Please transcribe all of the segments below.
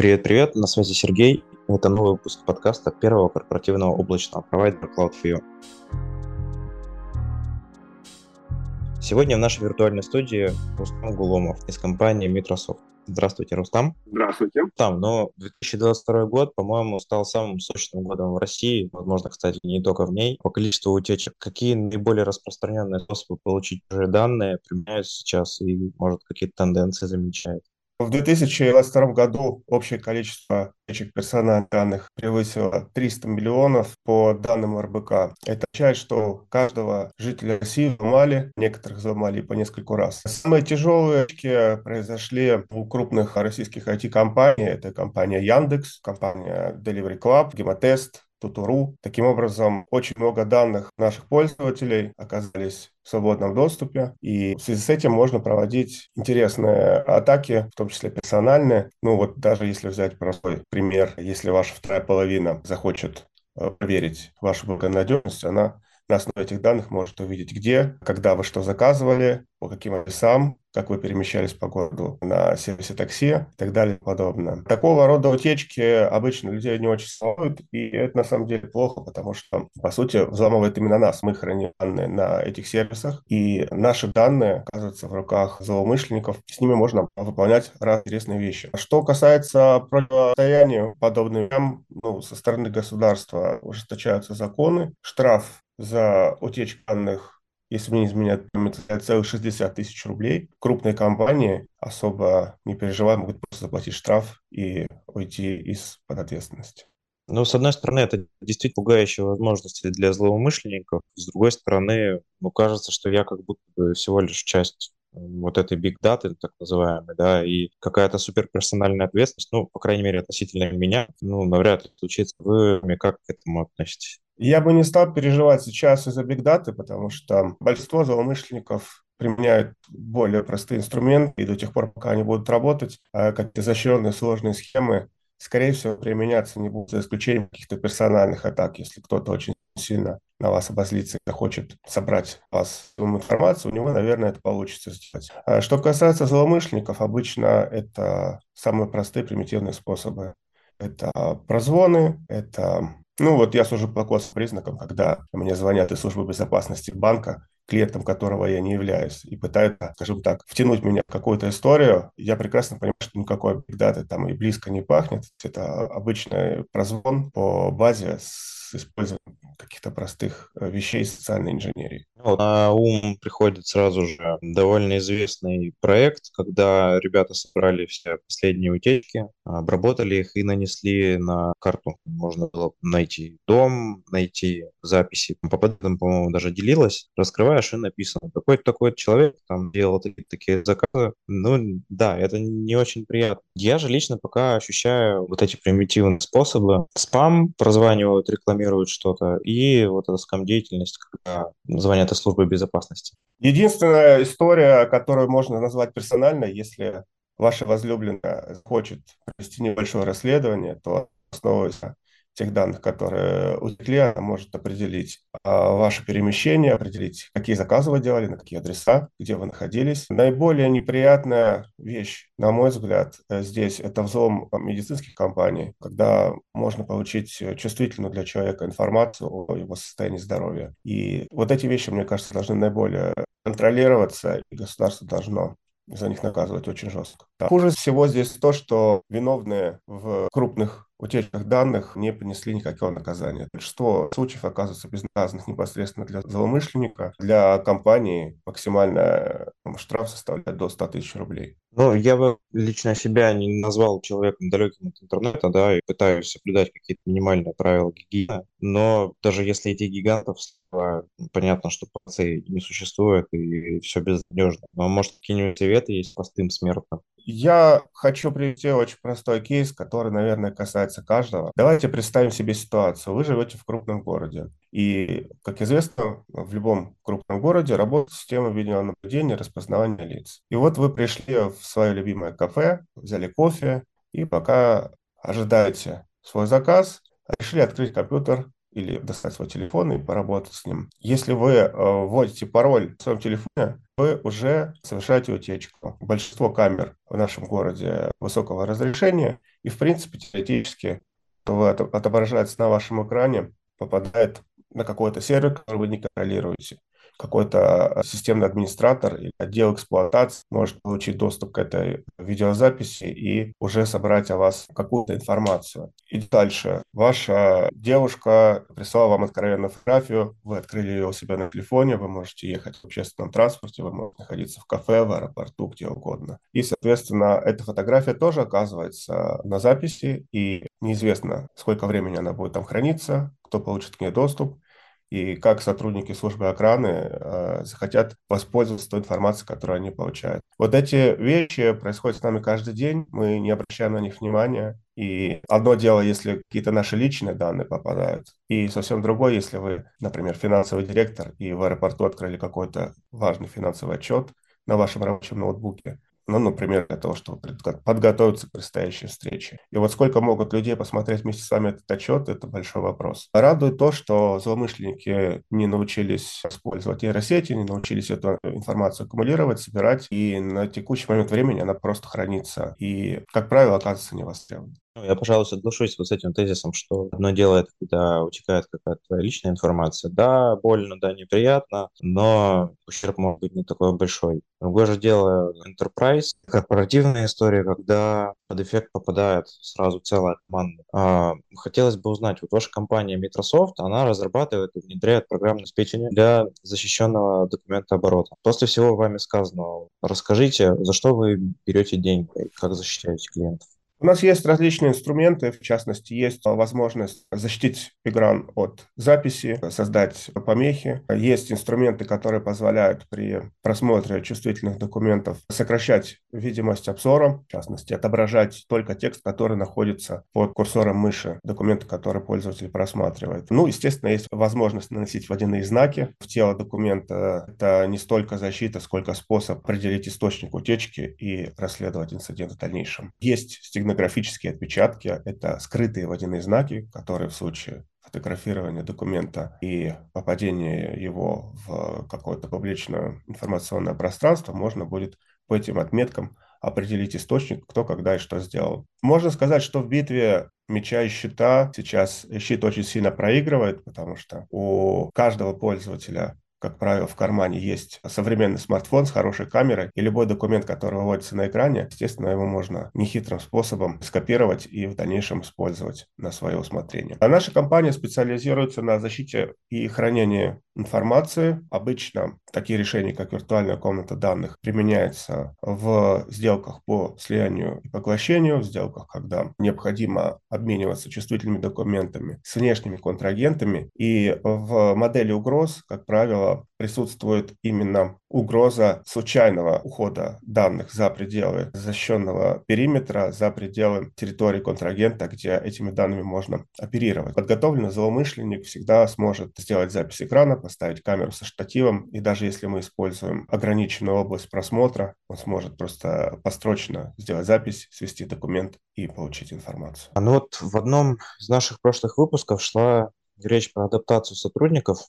Привет-привет, на связи Сергей. Это новый выпуск подкаста первого корпоративного облачного провайдера CloudFio. Сегодня в нашей виртуальной студии Рустам Гуломов из компании Microsoft. Здравствуйте, Рустам. Здравствуйте. Там, но 2022 год, по-моему, стал самым сочным годом в России, возможно, кстати, не только в ней, по количеству утечек. Какие наиболее распространенные способы получить чужие данные применяются сейчас и, может, какие-то тенденции замечают? В 2022 году общее количество утечек персональных данных превысило 300 миллионов по данным РБК. Это означает, что каждого жителя России взломали, некоторых взломали по нескольку раз. Самые тяжелые утечки произошли у крупных российских IT-компаний. Это компания Яндекс, компания Delivery Club, Гемотест, Тутуру. Таким образом, очень много данных наших пользователей оказались в свободном доступе, и в связи с этим можно проводить интересные атаки, в том числе персональные. Ну вот даже если взять простой пример, если ваша вторая половина захочет э, проверить вашу благонадежность, она на основе этих данных может увидеть, где, когда вы что заказывали, по каким адресам, как вы перемещались по городу на сервисе такси и так далее и подобное. Такого рода утечки обычно людей не очень волнуют, и это на самом деле плохо, потому что, по сути, взламывает именно нас. Мы храним данные на этих сервисах, и наши данные оказываются в руках злоумышленников. С ними можно выполнять разные интересные вещи. Что касается противостояния подобным ну, со стороны государства, ужесточаются законы, штраф за утечку данных если мне не изменяет память, целых 60 тысяч рублей. Крупные компании особо не переживают, могут просто заплатить штраф и уйти из-под ответственности. Ну, с одной стороны, это действительно пугающие возможности для злоумышленников. С другой стороны, ну, кажется, что я как будто бы всего лишь часть вот этой big data, так называемой, да, и какая-то суперперсональная ответственность, ну, по крайней мере, относительно меня, ну, навряд ли случится. Вы как к этому относитесь? Я бы не стал переживать сейчас из-за бигдаты, потому что большинство злоумышленников применяют более простые инструменты, и до тех пор, пока они будут работать, а какие-то изощренные сложные схемы, скорее всего, применяться не будут, за исключением каких-то персональных атак, если кто-то очень сильно на вас обозлится и захочет собрать вас информацию, у него, наверное, это получится сделать. А что касается злоумышленников, обычно это самые простые примитивные способы. Это прозвоны, это ну вот я сужу по признакам, когда мне звонят из службы безопасности банка, клиентом которого я не являюсь, и пытаются, скажем так, втянуть меня в какую-то историю, я прекрасно понимаю, что никакой бигдаты там и близко не пахнет. Это обычный прозвон по базе с использованием каких-то простых э, вещей социальной инженерии. Вот, на ум приходит сразу же довольно известный проект, когда ребята собрали все последние утечки, обработали их и нанесли на карту. Можно было найти дом, найти записи. По подам, по-моему, даже делилась. Раскрываешь и написано, какой-то такой человек там делал такие, такие заказы. Ну, да, это не очень приятно. Я же лично пока ощущаю вот эти примитивные способы. Спам прозванивают, рекламируют что-то, и вот эта скам-деятельность, когда звонят из службы безопасности. Единственная история, которую можно назвать персональной, если ваша возлюбленная хочет провести небольшое расследование, то основываясь на тех данных, которые утекли, она может определить а, ваше перемещение, определить, какие заказы вы делали, на какие адреса, где вы находились. Наиболее неприятная вещь, на мой взгляд, э, здесь это взлом медицинских компаний, когда можно получить чувствительную для человека информацию о его состоянии здоровья. И вот эти вещи, мне кажется, должны наиболее контролироваться, и государство должно за них наказывать очень жестко. Да. Хуже всего здесь то, что виновные в крупных утечках данных не понесли никакого наказания. Большинство случаев оказывается безнаказанных непосредственно для злоумышленника. Для компании максимальный штраф составляет до 100 тысяч рублей. Ну, я бы лично себя не назвал человеком далеким от интернета, да, и пытаюсь соблюдать какие-то минимальные правила гигиены. Но даже если эти гигантов понятно, что пацей не существует и все безнадежно. Но может какие-нибудь советы есть простым смертным? Я хочу привести очень простой кейс, который, наверное, касается каждого. Давайте представим себе ситуацию. Вы живете в крупном городе. И, как известно, в любом крупном городе работает система видеонаблюдения и распознавания лиц. И вот вы пришли в свое любимое кафе, взяли кофе, и пока ожидаете свой заказ, решили открыть компьютер или достать свой телефон и поработать с ним. Если вы э, вводите пароль в своем телефоне, вы уже совершаете утечку. Большинство камер в нашем городе высокого разрешения, и, в принципе, теоретически отображается на вашем экране, попадает на какой-то сервер, который вы не контролируете какой-то а, системный администратор или отдел эксплуатации может получить доступ к этой видеозаписи и уже собрать о вас какую-то информацию. И дальше. Ваша девушка прислала вам откровенную фотографию, вы открыли ее у себя на телефоне, вы можете ехать в общественном транспорте, вы можете находиться в кафе, в аэропорту, где угодно. И, соответственно, эта фотография тоже оказывается на записи, и неизвестно, сколько времени она будет там храниться, кто получит к ней доступ и как сотрудники службы охраны э, захотят воспользоваться той информацией, которую они получают. Вот эти вещи происходят с нами каждый день, мы не обращаем на них внимания. И одно дело, если какие-то наши личные данные попадают, и совсем другое, если вы, например, финансовый директор, и в аэропорту открыли какой-то важный финансовый отчет на вашем рабочем ноутбуке, ну, например, для того, чтобы подготовиться к предстоящей встрече. И вот сколько могут людей посмотреть вместе с вами этот отчет, это большой вопрос. Радует то, что злоумышленники не научились использовать нейросети, не научились эту информацию аккумулировать, собирать, и на текущий момент времени она просто хранится и, как правило, оказывается невостребованной. Ну, я, пожалуй, соглашусь вот с этим тезисом, что одно дело это когда утекает какая-то твоя личная информация. Да, больно, да, неприятно, но ущерб может быть не такой большой. Другое же дело enterprise, корпоративная история, когда под эффект попадает сразу целая команда. А, хотелось бы узнать, вот ваша компания Microsoft, она разрабатывает и внедряет программное обеспечение для защищенного документа оборота. После всего вами сказанного, расскажите, за что вы берете деньги, как защищаете клиентов? У нас есть различные инструменты, в частности, есть возможность защитить экран от записи, создать помехи. Есть инструменты, которые позволяют при просмотре чувствительных документов сокращать видимость обзора, в частности, отображать только текст, который находится под курсором мыши, документы, которые пользователь просматривает. Ну, естественно, есть возможность наносить водяные знаки в тело документа. Это не столько защита, сколько способ определить источник утечки и расследовать инцидент в дальнейшем. Есть стигнативные этнографические отпечатки – это скрытые водяные знаки, которые в случае фотографирования документа и попадения его в какое-то публичное информационное пространство можно будет по этим отметкам определить источник, кто, когда и что сделал. Можно сказать, что в битве меча и щита сейчас щит очень сильно проигрывает, потому что у каждого пользователя как правило, в кармане есть современный смартфон с хорошей камерой, и любой документ, который выводится на экране, естественно, его можно нехитрым способом скопировать и в дальнейшем использовать на свое усмотрение. А наша компания специализируется на защите и хранении информации. Обычно такие решения, как виртуальная комната данных, применяются в сделках по слиянию и поглощению, в сделках, когда необходимо обмениваться чувствительными документами с внешними контрагентами. И в модели угроз, как правило, присутствует именно угроза случайного ухода данных за пределы защищенного периметра, за пределы территории контрагента, где этими данными можно оперировать. Подготовленный злоумышленник всегда сможет сделать запись экрана, поставить камеру со штативом, и даже если мы используем ограниченную область просмотра, он сможет просто построчно сделать запись, свести документ и получить информацию. А ну вот в одном из наших прошлых выпусков шла речь про адаптацию сотрудников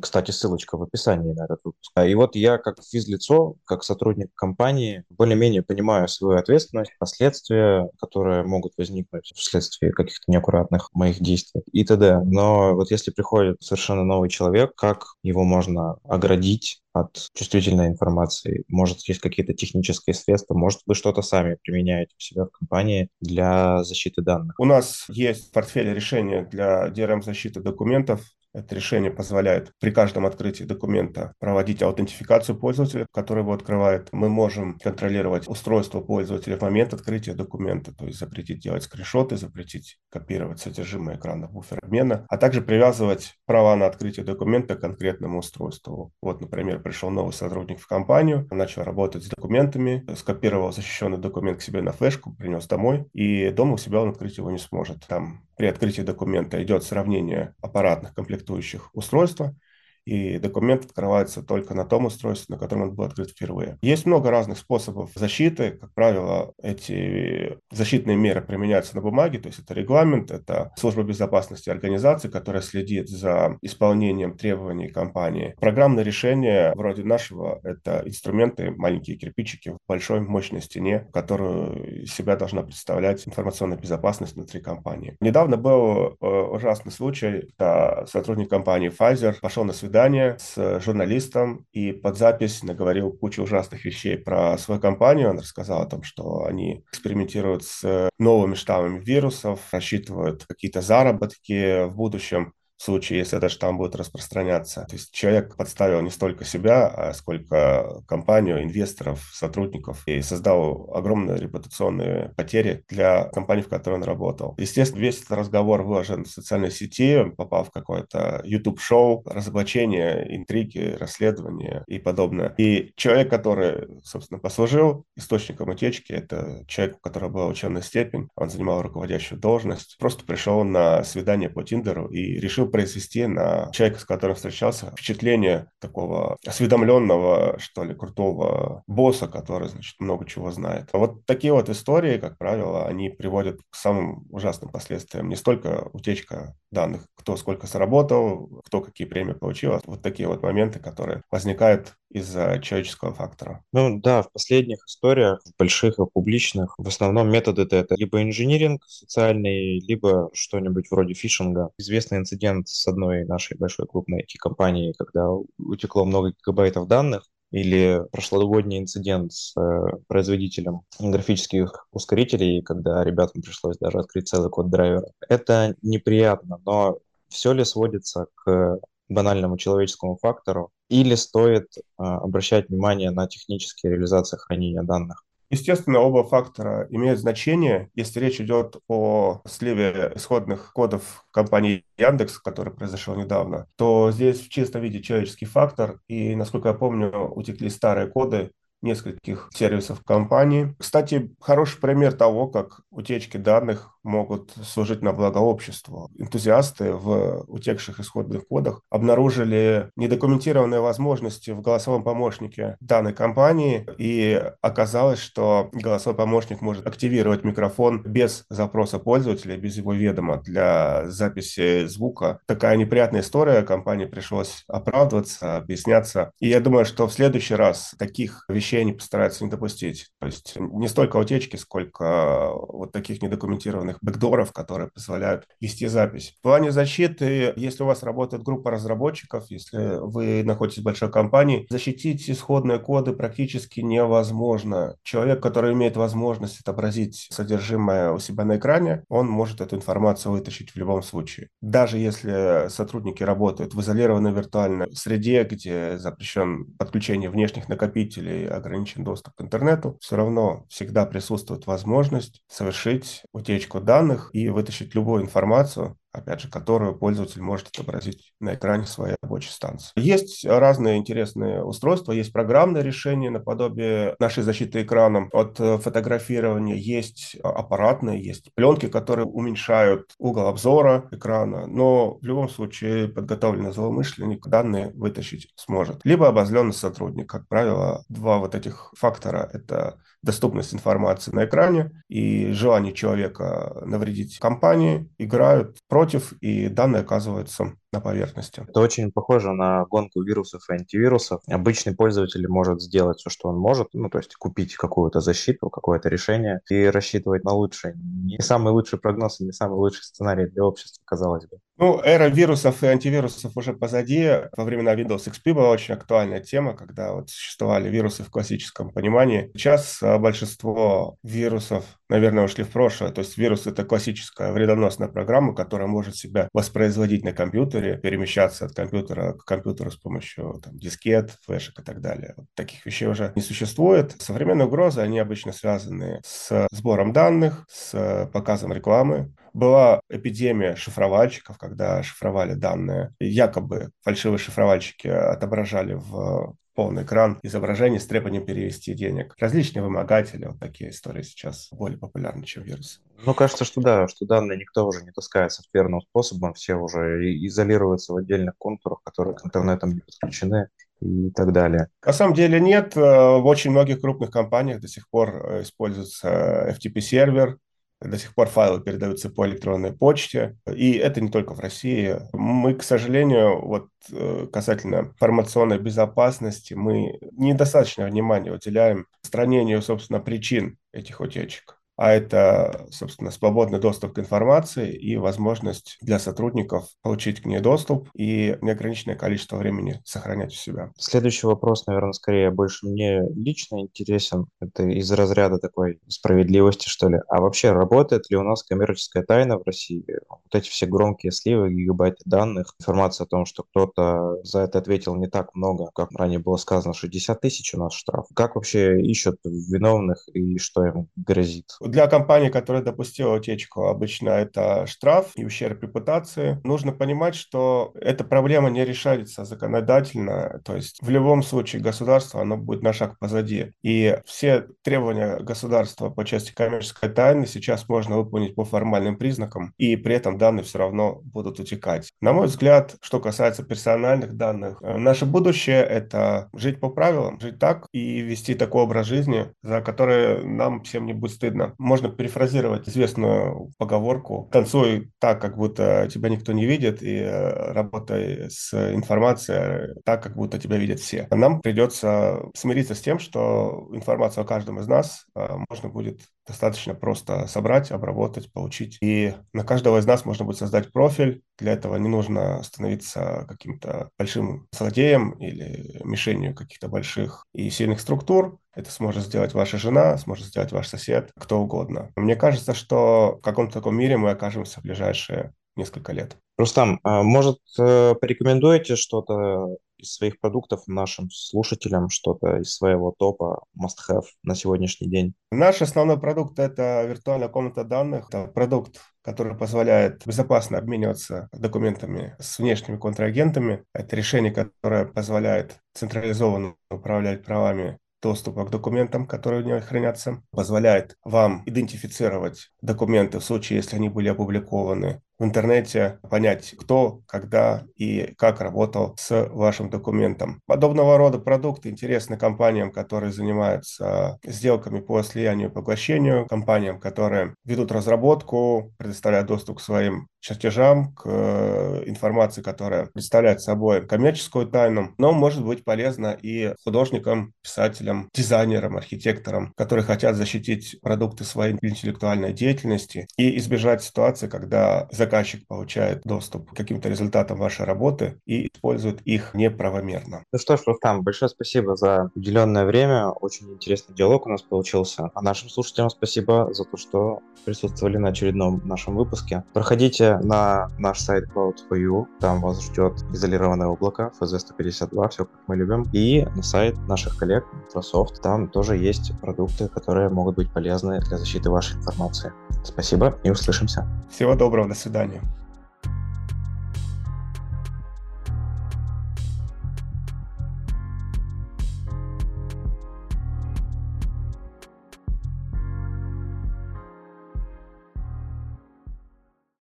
кстати, ссылочка в описании на этот выпуск. И вот я как физлицо, как сотрудник компании, более-менее понимаю свою ответственность, последствия, которые могут возникнуть вследствие каких-то неаккуратных моих действий и т.д. Но вот если приходит совершенно новый человек, как его можно оградить от чувствительной информации? Может, есть какие-то технические средства? Может, вы что-то сами применяете у себя в компании для защиты данных? У нас есть в портфеле решения для DRM-защиты документов. Это решение позволяет при каждом открытии документа проводить аутентификацию пользователя, который его открывает. Мы можем контролировать устройство пользователя в момент открытия документа, то есть запретить делать скриншоты, запретить копировать содержимое экрана буфер обмена, а также привязывать права на открытие документа к конкретному устройству. Вот, например, пришел новый сотрудник в компанию, начал работать с документами, скопировал защищенный документ к себе на флешку, принес домой, и дома у себя он открыть его не сможет. Там при открытии документа идет сравнение аппаратных комплектующих устройства, и документ открывается только на том устройстве, на котором он был открыт впервые. Есть много разных способов защиты. Как правило, эти защитные меры применяются на бумаге, то есть это регламент, это служба безопасности организации, которая следит за исполнением требований компании. Программное решение вроде нашего – это инструменты, маленькие кирпичики в большой мощной стене, которую себя должна представлять информационная безопасность внутри компании. Недавно был э, ужасный случай, когда сотрудник компании Pfizer пошел на свидание с журналистом и под запись наговорил кучу ужасных вещей про свою компанию. Он рассказал о том, что они экспериментируют с новыми штаммами вирусов, рассчитывают какие-то заработки в будущем случае, если этот штамм будет распространяться. То есть человек подставил не столько себя, а сколько компанию, инвесторов, сотрудников и создал огромные репутационные потери для компании, в которой он работал. Естественно, весь этот разговор выложен в социальной сети, попал в какое-то YouTube-шоу, разоблачение, интриги, расследования и подобное. И человек, который, собственно, послужил источником утечки, это человек, у которого была ученая степень, он занимал руководящую должность, просто пришел на свидание по Тиндеру и решил произвести на человека, с которым встречался, впечатление такого осведомленного, что ли, крутого босса, который, значит, много чего знает. Вот такие вот истории, как правило, они приводят к самым ужасным последствиям. Не столько утечка данных, кто сколько сработал, кто какие премии получил. А вот такие вот моменты, которые возникают из-за человеческого фактора. Ну да, в последних историях, больших и публичных, в основном методы это либо инжиниринг социальный, либо что-нибудь вроде фишинга. Известный инцидент с одной нашей большой крупной IT-компанией, когда утекло много гигабайтов данных, или прошлогодний инцидент с э, производителем графических ускорителей, когда ребятам пришлось даже открыть целый код драйвера. Это неприятно, но все ли сводится к банальному человеческому фактору, или стоит а, обращать внимание на технические реализации хранения данных? Естественно, оба фактора имеют значение. Если речь идет о сливе исходных кодов компании Яндекс, который произошел недавно, то здесь в чистом виде человеческий фактор. И, насколько я помню, утекли старые коды, нескольких сервисов компании. Кстати, хороший пример того, как утечки данных могут служить на благо обществу. Энтузиасты в утекших исходных кодах обнаружили недокументированные возможности в голосовом помощнике данной компании, и оказалось, что голосовой помощник может активировать микрофон без запроса пользователя, без его ведома для записи звука. Такая неприятная история, компании пришлось оправдываться, объясняться. И я думаю, что в следующий раз таких вещей они постараются не допустить. То есть не столько утечки, сколько вот таких недокументированных специальных бэкдоров, которые позволяют вести запись. В плане защиты, если у вас работает группа разработчиков, если вы находитесь в большой компании, защитить исходные коды практически невозможно. Человек, который имеет возможность отобразить содержимое у себя на экране, он может эту информацию вытащить в любом случае. Даже если сотрудники работают в изолированной виртуальной среде, где запрещен подключение внешних накопителей, ограничен доступ к интернету, все равно всегда присутствует возможность совершить утечку данных и вытащить любую информацию, опять же, которую пользователь может отобразить на экране своей рабочей станции. Есть разные интересные устройства, есть программное решение наподобие нашей защиты экраном от э, фотографирования, есть аппаратные, есть пленки, которые уменьшают угол обзора экрана, но в любом случае подготовленный злоумышленник данные вытащить сможет. Либо обозленный сотрудник. Как правило, два вот этих фактора – это доступность информации на экране и желание человека навредить компании играют против, и данные оказываются на поверхности. Это очень похоже на гонку вирусов и антивирусов. Обычный пользователь может сделать все, что он может, ну, то есть купить какую-то защиту, какое-то решение и рассчитывать на лучшее. Не самый лучший прогноз не самый лучший сценарий для общества, казалось бы. Ну, эра вирусов и антивирусов уже позади. Во времена Windows XP была очень актуальная тема, когда вот существовали вирусы в классическом понимании. Сейчас а, большинство вирусов, наверное, ушли в прошлое. То есть вирус — это классическая вредоносная программа, которая может себя воспроизводить на компьютере, перемещаться от компьютера к компьютеру с помощью там, дискет, флешек и так далее. Вот таких вещей уже не существует. Современные угрозы, они обычно связаны с сбором данных, с показом рекламы, была эпидемия шифровальщиков, когда шифровали данные. Якобы фальшивые шифровальщики отображали в полный экран изображений с требованием перевести денег. Различные вымогатели, вот такие истории сейчас более популярны, чем вирус. Ну, кажется, что да, что данные никто уже не таскает софтверным способом, все уже изолируются в отдельных контурах, которые к интернету не подключены и так далее. На самом деле нет. Э, в очень многих крупных компаниях до сих пор э, используется FTP-сервер, до сих пор файлы передаются по электронной почте. И это не только в России. Мы, к сожалению, вот э, касательно информационной безопасности, мы недостаточно внимания уделяем устранению, собственно, причин этих утечек а это, собственно, свободный доступ к информации и возможность для сотрудников получить к ней доступ и неограниченное количество времени сохранять у себя. Следующий вопрос, наверное, скорее больше мне лично интересен. Это из разряда такой справедливости, что ли. А вообще, работает ли у нас коммерческая тайна в России? Вот эти все громкие сливы, гигабайты данных, информация о том, что кто-то за это ответил не так много, как ранее было сказано, 60 тысяч у нас штраф. Как вообще ищут виновных и что им грозит? Для компании, которая допустила утечку, обычно это штраф и ущерб репутации. Нужно понимать, что эта проблема не решается законодательно, то есть в любом случае государство, оно будет на шаг позади. И все требования государства по части коммерческой тайны сейчас можно выполнить по формальным признакам, и при этом данные все равно будут утекать. На мой взгляд, что касается персональных данных, э, наше будущее — это жить по правилам, жить так и вести такой образ жизни, за который нам всем не будет стыдно можно перефразировать известную поговорку «танцуй так, как будто тебя никто не видит, и э, работай с информацией так, как будто тебя видят все». Нам придется смириться с тем, что информацию о каждом из нас э, можно будет достаточно просто собрать, обработать, получить. И на каждого из нас можно будет создать профиль. Для этого не нужно становиться каким-то большим злодеем или мишенью каких-то больших и сильных структур. Это сможет сделать ваша жена, сможет сделать ваш сосед, кто угодно. Мне кажется, что в каком-то таком мире мы окажемся в ближайшие несколько лет. Рустам, а может, э, порекомендуете что-то из своих продуктов нашим слушателям, что-то из своего топа must-have на сегодняшний день? Наш основной продукт – это виртуальная комната данных. Это продукт, который позволяет безопасно обмениваться документами с внешними контрагентами. Это решение, которое позволяет централизованно управлять правами доступа к документам, которые в ней хранятся, позволяет вам идентифицировать документы в случае, если они были опубликованы в интернете, понять, кто, когда и как работал с вашим документом. Подобного рода продукты интересны компаниям, которые занимаются сделками по слиянию и поглощению, компаниям, которые ведут разработку, предоставляют доступ к своим чертежам, к э, информации, которая представляет собой коммерческую тайну, но может быть полезно и художникам, писателям, дизайнерам, архитекторам, которые хотят защитить продукты своей интеллектуальной деятельности и избежать ситуации, когда за заказчик получает доступ к каким-то результатам вашей работы и использует их неправомерно. Ну что ж, Рустам, большое спасибо за уделенное время. Очень интересный диалог у нас получился. А нашим слушателям спасибо за то, что присутствовали на очередном нашем выпуске. Проходите на наш сайт Cloud4U, там вас ждет изолированное облако FZ152, все как мы любим, и на сайт наших коллег Microsoft, там тоже есть продукты, которые могут быть полезны для защиты вашей информации. Спасибо и услышимся. Всего доброго, до свидания.